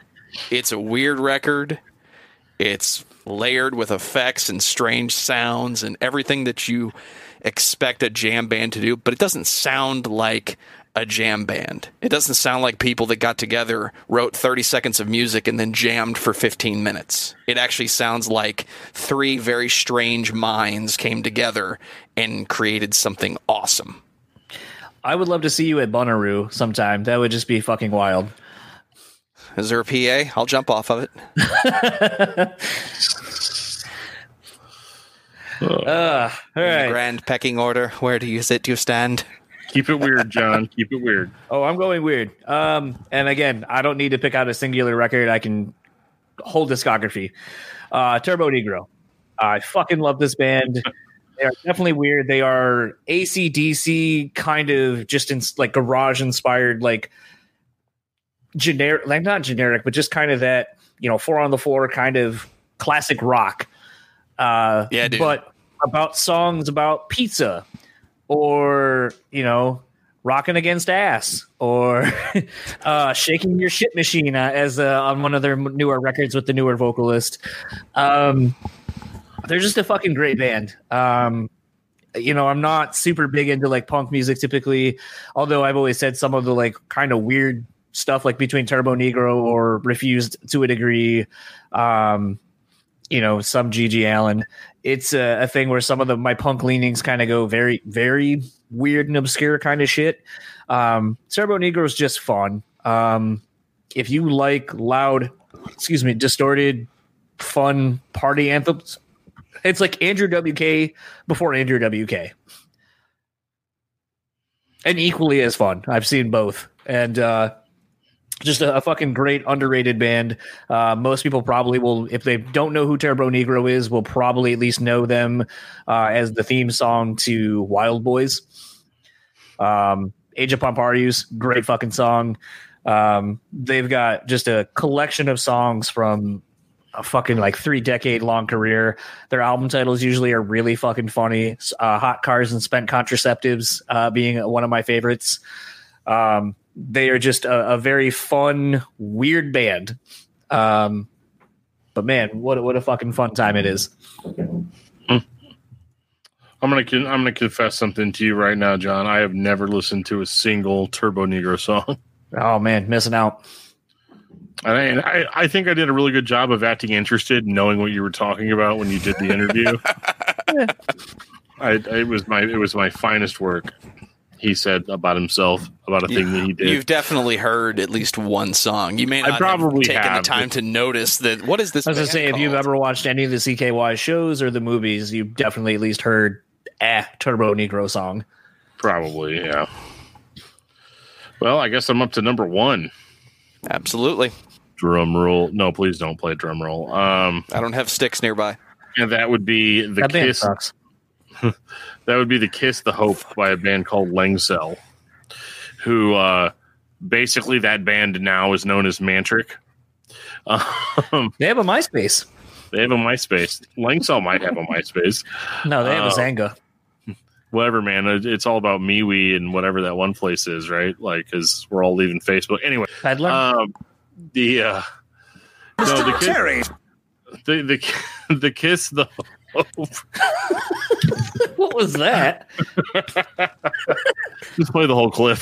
It's a weird record. It's layered with effects and strange sounds and everything that you expect a jam band to do, but it doesn't sound like a jam band. It doesn't sound like people that got together, wrote 30 seconds of music, and then jammed for 15 minutes. It actually sounds like three very strange minds came together and created something awesome. I would love to see you at Bonnaroo sometime. That would just be fucking wild. Is there a PA? I'll jump off of it. (laughs) Uh, all In the grand pecking order. Where do you sit? Do you stand? Keep it weird, John. Keep it weird. Oh, I'm going weird. Um, and again, I don't need to pick out a singular record. I can whole discography. Uh, Turbonegro. I fucking love this band. (laughs) They are definitely weird. They are ACDC kind of just in like garage inspired, like generic, like not generic, but just kind of that, you know, four on the floor kind of classic rock. Uh, Yeah, dude. But about songs about pizza or, you know, rocking against ass or (laughs) uh, shaking your shit machine uh, as uh, on one of their newer records with the newer vocalist. Um, they're just a fucking great band. Um, you know, I'm not super big into like punk music typically, although I've always said some of the like kind of weird stuff like between Turbonegro or Refused to a degree. Um, you know, some GG Allen. It's a, a thing where some of the my punk leanings kind of go very, very weird and obscure kind of shit. Um, Turbonegro is just fun. Um, if you like loud, excuse me, distorted, fun party anthems, it's like Andrew WK before Andrew WK. And equally as fun. I've seen both. And uh just a, a fucking great underrated band. Uh, most people probably will, if they don't know who Turbonegro is, will probably at least know them uh, as the theme song to Wild Boys. Um, Age of Pamparius, great fucking song. Um, they've got just a collection of songs from a fucking like three decade long career. Their album titles usually are really fucking funny. Uh, Hot Cars and Spent Contraceptives uh, being one of my favorites. Um, they are just a, a very fun, weird band. Um, but man, what a- what a fucking fun time it is. I'm gonna I'm gonna confess something to you right now, John. I have never listened to a single Turbonegro song, Oh man, missing out. And I, I think I did a really good job of acting interested, and knowing what you were talking about when you did the interview. (laughs) I, it was my it was my finest work. He said about himself about a thing that he did. You've definitely heard at least one song. You may I not probably have taken have, the time to notice that. What is this? I was gonna band say, if you've ever watched any of the CKY shows or the movies, you've definitely at least heard eh, Turbonegro song. Probably, yeah. Well, I guess I'm up to number one. absolutely, Drum roll. No, please don't play drum roll. Um, I don't have sticks nearby. and that would be the That band Kiss. sucks. (laughs) That would be the Kiss the Hope by a band called Lengsel, who uh, basically that band now is known as Mantric. (laughs) Um, They have a MySpace. they have a MySpace. Lengsel might have a MySpace. (laughs) No, they have a Oh. Xanga. whatever, man. It's all about MeWe and whatever that one place is, right? Like, because we're all leaving Facebook anyway. Parler. Um, the uh, no, the kiss, the the (laughs) the kiss the hope. (laughs) what was that? (laughs) Just play the whole clip.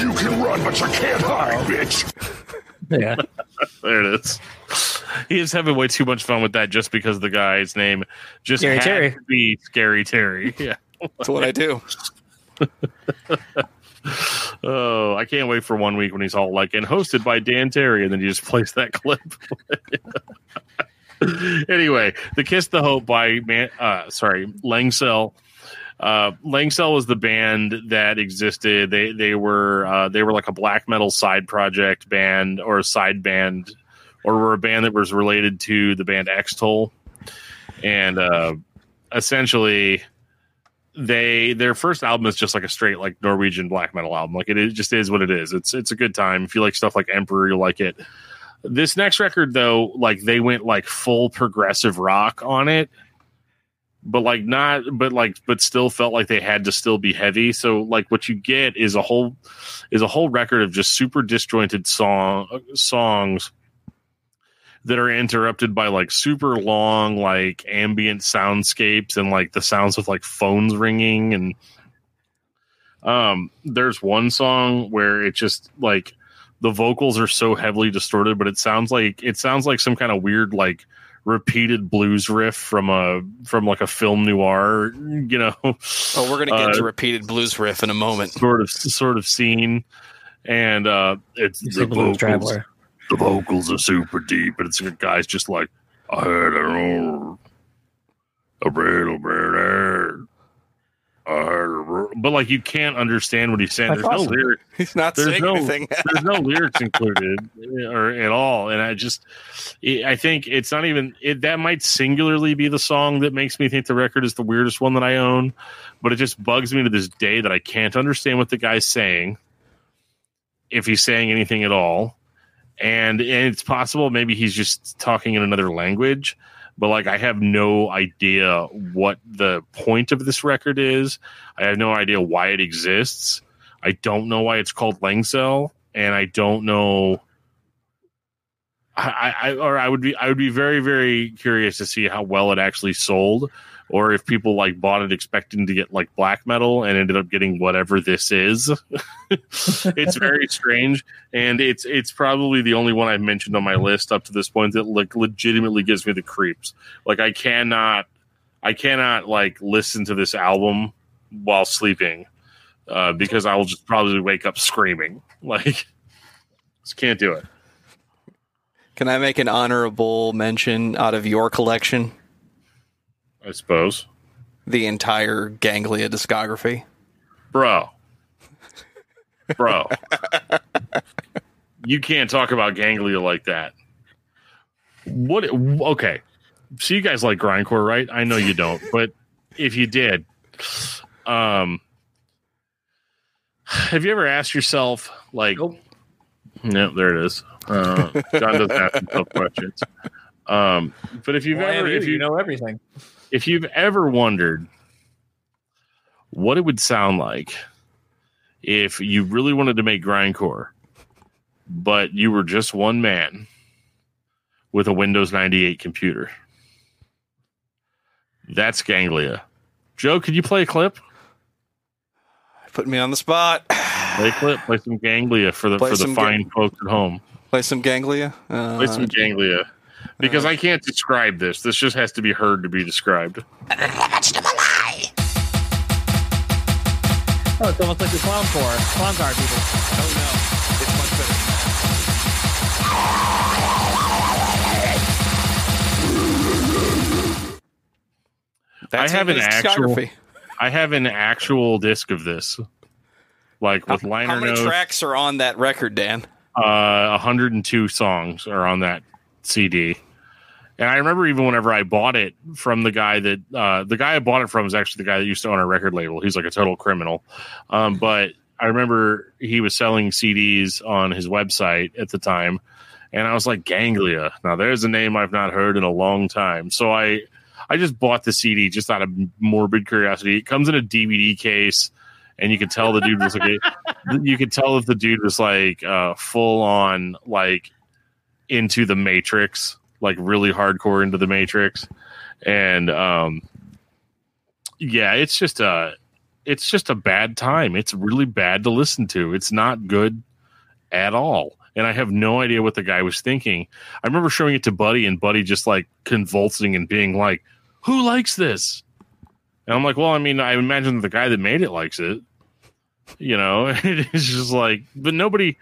You can run, but you can't hide, bitch. Yeah. There it is. He is having way too much fun with that just because the guy's name just Scary had Terry. to be Scary Terry. Yeah. That's what I do. (laughs) Oh, I can't wait for one week when he's all like, and hosted by Dan Terry, and then you just (laughs) plays that clip. (laughs) anyway, the Kiss the Hope by man, uh, sorry, Lengsel. Uh, Lengsel was the band that existed. They they were uh, they were like a black metal side project band or a side band, or were a band that was related to the band Extol, and uh, essentially they their first album is just like a straight like Norwegian black metal album. Like it just is what it is. It's it's a good time. If you like stuff like Emperor, you'll like it. This next record though, like they went like full progressive rock on it, but like not but like but still felt like they had to still be heavy. So like what you get is a whole is a whole record of just super disjointed song uh, songs that are interrupted by like super long like ambient soundscapes and like the sounds of like phones ringing and um there's one song where it just like the vocals are so heavily distorted but it sounds like it sounds like some kind of weird like repeated blues riff from a from like a film noir you know Oh, we're gonna get Uh, into repeated blues riff in a moment. sort of sort of scene and uh it's He's the a blues vocals- traveler. The vocals are super deep, and it's a guy's just like, I heard a a little bit I heard a but like you can't understand what he's saying. There's no lyrics. (laughs) He's not There's saying no- anything. (laughs) There's no lyrics included eh, or at all, and I just, I think it's not even it. That might singularly be the song that makes me think the record is the weirdest one that I own, but it just bugs me to this day that I can't understand what the guy's saying, if he's saying anything at all, and and it's possible maybe he's just talking in another language. But like, I have no idea what the point of this record is. I have no idea why it exists. I don't know why it's called Lengsel, and I don't know. I, I or I would be I would be very very curious to see how well it actually sold, or if people like bought it expecting to get like black metal and ended up getting whatever this is. (laughs) it's very (laughs) strange, and it's it's probably the only one I've mentioned on my list up to this point that like legitimately gives me the creeps. Like I cannot I cannot like listen to this album while sleeping uh, because I will just probably wake up screaming. (laughs) Like, just can't do it. Can I make an honorable mention out of your collection? I suppose, The entire Ganglia discography. bro, bro, you can't talk about Ganglia like that. What? Okay, so you guys like grindcore, right? I know you don't, (laughs) but if you did, um, have you ever asked yourself, like, Nope. No, there it is. Uh, John doesn't ask himself questions. Um, but if you've Why ever, you? if you, you know everything. If you've ever wondered what it would sound like if you really wanted to make grindcore, but you were just one man with a Windows 98 computer, that's Ganglia. Joe, could you play a clip? Put me on the spot. Play a clip. Play some Ganglia for the Play for the fine folks at home. Play some Ganglia. Uh, Play some Ganglia. Because I can't describe this. This just has to be heard to be described. Oh, it's almost like the clown core, clown car people. oh no, it's much better. That's I have an actual- discography. I have an actual disc of this, like with liner How many notes. tracks are on that record, Dan? Uh, 102 songs are on that CD. And I remember even whenever I bought it from the guy that uh, the guy I bought it from is actually the guy that used to own our record label. He's like a total criminal. Um, but I remember he was selling CDs on his website at the time, and I was like, Ganglia. Now there's a name I've not heard in a long time. So I I just bought the CD just out of morbid curiosity. It comes in a DVD case, and you can tell the dude was like, (laughs) you could tell if the dude was like uh, full on like into the Matrix, like really hardcore into the Matrix, and um, yeah, it's just a it's just a bad time. It's really bad to listen to. It's not good at all. And I have no idea what the guy was thinking. I remember showing it to Buddy and Buddy just like convulsing and being like, Who likes this? And I'm like, Well, I mean, I imagine the guy that made it likes it. You know, (laughs) it's just like, but nobody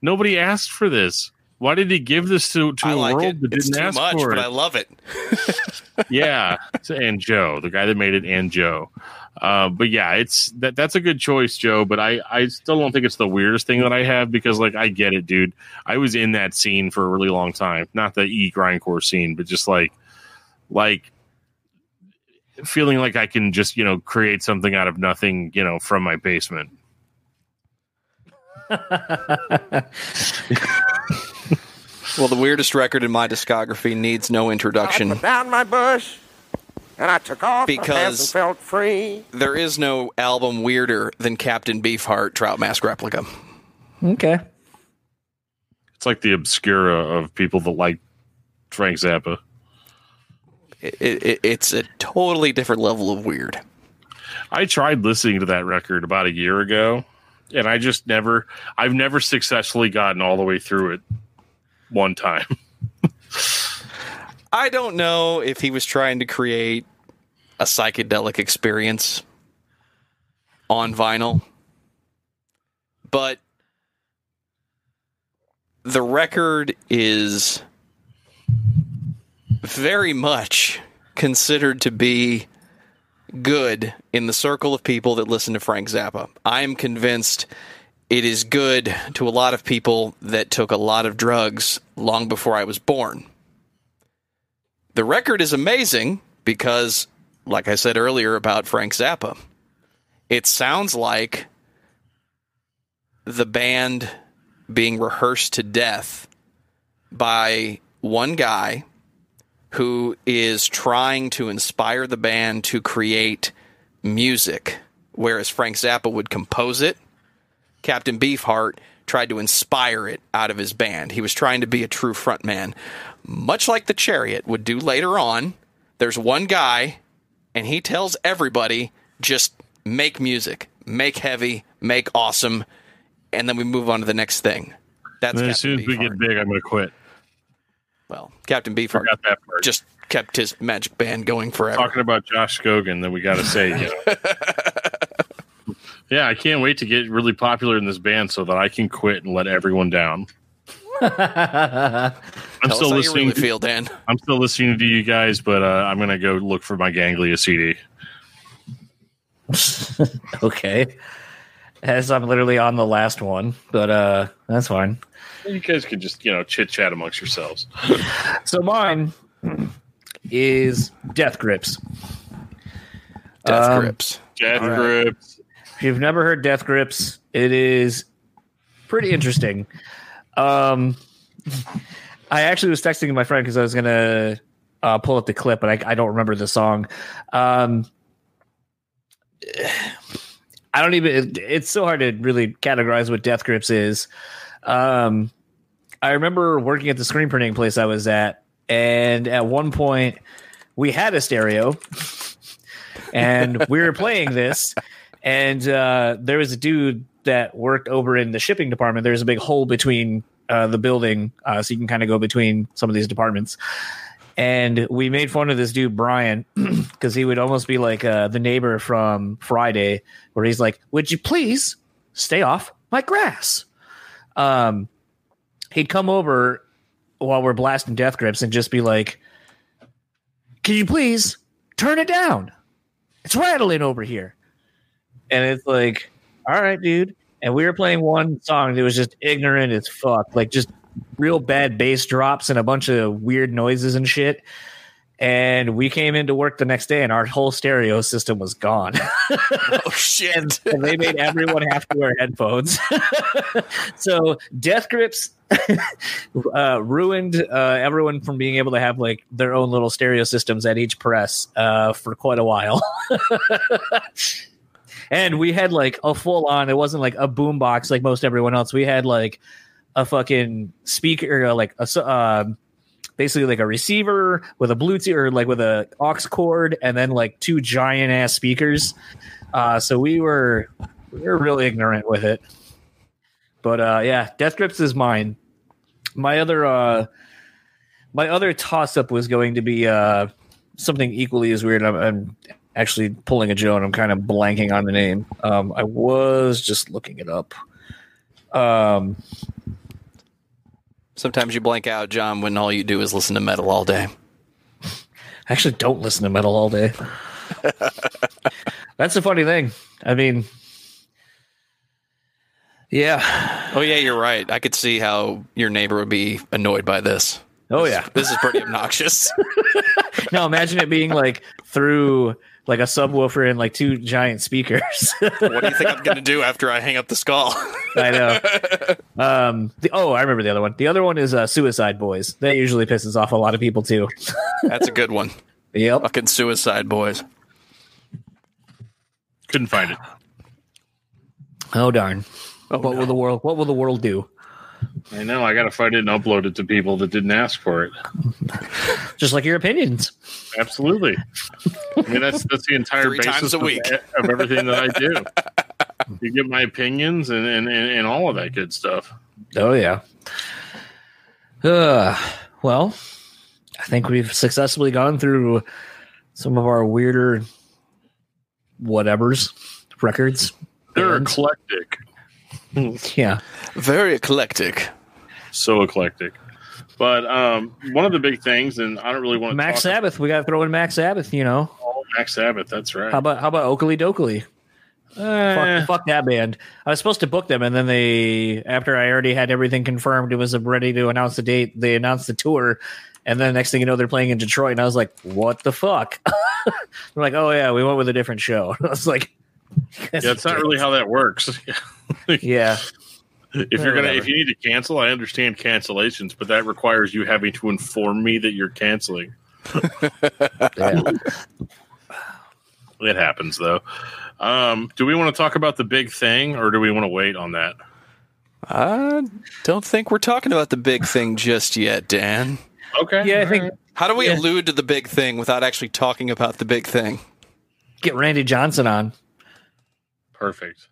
nobody asked for this. Why did he give this to, to I a like world it. that It's didn't too ask much, for but? I love it. (laughs) (laughs) yeah, and Joe, the guy that made it, and Joe. Uh, but yeah, it's that that's a good choice, Joe. But I I still don't think it's the weirdest thing that I have because like I get it, dude. I was in that scene for a really long time, not the e grindcore scene, but just like like feeling like I can just you know create something out of nothing, you know, from my basement. (laughs) Well, the weirdest record in my discography needs no introduction. I down my bush and I took off Because- my felt free. There is no album weirder than Captain Beefheart Trout Mask Replica. Okay. It's like the obscura of people that like Frank Zappa. It, it, it's a totally different level of weird. I tried listening to that record about a year ago, and I just never, I've never successfully gotten all the way through it one time. (laughs) I don't know if he was trying to create a psychedelic experience on vinyl, but the record is very much considered to be good in the circle of people that listen to Frank Zappa. I am convinced it is good to a lot of people that took a lot of drugs long before I was born. The record is amazing because, like I said earlier about Frank Zappa, it sounds like the band being rehearsed to death by one guy who is trying to inspire the band to create music, whereas Frank Zappa would compose it. Captain Beefheart tried to inspire it out of his band. He was trying to be a true frontman, much like the Chariot would do later on. There's one guy, and he tells everybody just make music, make heavy, make awesome, and then we move on to the next thing. That's as soon as we get big, I'm going to quit. well, Captain Beefheart just kept his magic band going forever. talking about Josh Scogin, then we got to say, you know. (laughs) yeah, I can't wait to get really popular in this band so that I can quit and let everyone down. (laughs) I'm Tell still us how you listening. really feel, Dan. I'm still listening to you guys, but uh, I'm going to go look for my Ganglia CD. (laughs) Okay. As I'm literally on the last one, but uh that's fine. You guys could just, you know, chit chat amongst yourselves. (laughs) So mine is Death Grips. Death Um, grips. Death All right. grips. If you've never heard Death Grips, it is pretty interesting. Um, I actually was texting my friend because I was gonna uh, pull up the clip, but I, I don't remember the song. Um, (sighs) I don't even. It, it's so hard to really categorize what Death Grips is. Um, I remember working at the screen printing place I was at, and at one point we had a stereo, (laughs) and we were playing this, and uh, there was a dude that worked over in the shipping department. There's a big hole between uh, the building, uh, so you can kind of go between some of these departments. And we made fun of this dude Brian (clears throat) because he would almost be like uh, the neighbor from Friday, where he's like, "Would you please stay off my grass?" Um, he'd come over while we're blasting death grips and just be like, "Can you please turn it down? It's rattling over here." And it's like, "All right, dude." And we were playing one song that was just ignorant as fuck, like just real bad bass drops and a bunch of weird noises and shit. and we came into work the next day, and our whole stereo system was gone. (laughs) Oh shit! and they made everyone have to wear headphones. (laughs) so Death Grips (laughs) uh, ruined uh, everyone from being able to have like their own little stereo systems at each press uh, for quite a while. And we had like a full on. It wasn't like a boom box like most everyone else. We had like a fucking speaker, uh, like a. um basically like a receiver with a Bluetooth or like with a aux cord, and then like two giant ass speakers. Uh, so we were we were really ignorant with it. But uh, yeah, Death Grips is mine. My other uh, my other toss up was going to be uh, something equally as weird. I'm, I'm actually pulling a Joe, and I'm kind of blanking on the name. Um, I was just looking it up. Um, Sometimes you blank out, John, when all you do is listen to metal all day. I actually don't listen to metal all day. (laughs) That's the funny thing. I mean, yeah. Oh yeah, you're right. I could see how your neighbor would be annoyed by this. Oh yeah. This is pretty obnoxious. (laughs) now imagine it being like through like a subwoofer and like two giant speakers. (laughs) what do you think I'm going to do after I hang up the skull? (laughs) I know. (laughs) Um, the, oh, I remember the other one. The other one is uh, Suicide Boys. That usually pisses off a lot of people too. That's a good one. Yep. Fucking Suicide Boys. Couldn't find it. Oh darn. Oh, what no. will the world? What will the world do? I know. I got to find it and upload it to people that didn't ask for it. Just like your opinions. Absolutely. I mean, that's that's the entire Three basis times a of- of, everything that I do. You get my opinions and, and, and, and all of that good stuff. Oh yeah. Uh, well, I think we've successfully gone through some of our weirder whatevers records. They're bands. eclectic, (laughs) Yeah. Very eclectic. so eclectic. But um, one of the big things, and I don't really want to Max talk Sabbath. We got to throw in Mac Sabbath. You know. about Mac Sabbath. That's right. How about how about Okilly Dokilly? Eh, Fuck, fuck that band. I was supposed to book them, and then they, after I already had everything confirmed, it was ready to announce the date. They announced the tour, and then next thing you know, they're playing in Detroit, and I was like, "What the fuck?" (laughs) they're like, "Oh yeah, we went with a different show." (laughs) I was like, yeah, it's not really how that works. (laughs) yeah, if you're gonna, if you need to cancel, I understand cancellations, but that requires you having to inform me that you're canceling. (laughs) It happens though. Um, do we want to talk about the big thing, or do we want to wait on that? I don't think we're talking about the big thing just yet, Dan. Okay. yeah. I think right. How do we Yeah. allude to the big thing without actually talking about the big thing? get Randy Johnson on. Perfect.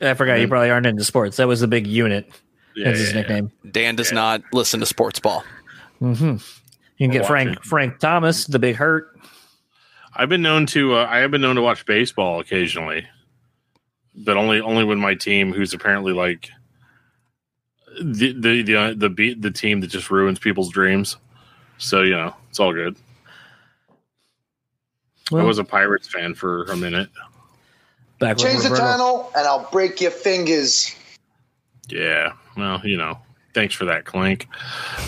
I forgot you probably aren't into sports. That was the big unit. Yeah, That's his yeah, yeah. nickname. Dan does not listen to sports ball. You can get Frank it. Frank Thomas, the big hurt. I've been known to. Uh, I have been known to watch baseball occasionally, but only only when my team, who's apparently like the the the uh, the beat the team that just ruins people's dreams. So you know, it's all good. I was a Pirates fan for a minute. Back Change the Roberto- channel and I'll break your fingers. Yeah. Well, you know, thanks for that, Clink.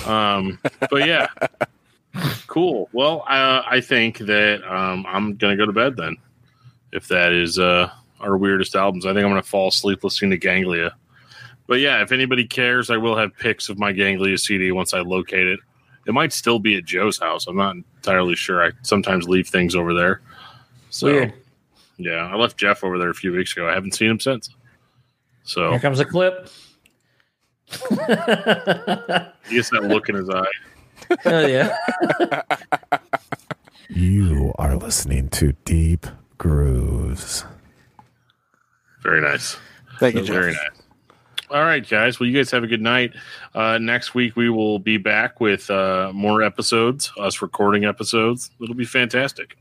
Um, but yeah, (laughs) cool. Well, uh, I think that um, I'm gonna go to bed then. If that is uh, our weirdest albums, I think I'm gonna fall asleep listening to Ganglia. But yeah, if anybody cares, I will have pics of my Ganglia CD once I locate it. It might still be at Joe's house. I'm not entirely sure. I sometimes leave things over there. So Weird. Yeah, I left Jeff over there a few weeks ago. I haven't seen him since. So Here comes a clip. (laughs) he gets that look in his eye. Oh yeah. You are listening to Deep Grooves. Very nice. Thank you, Very Jeff. nice. All right, guys. Well, you guys have a good night. Uh, next week we will be back with uh, more episodes, us recording episodes. It'll be fantastic.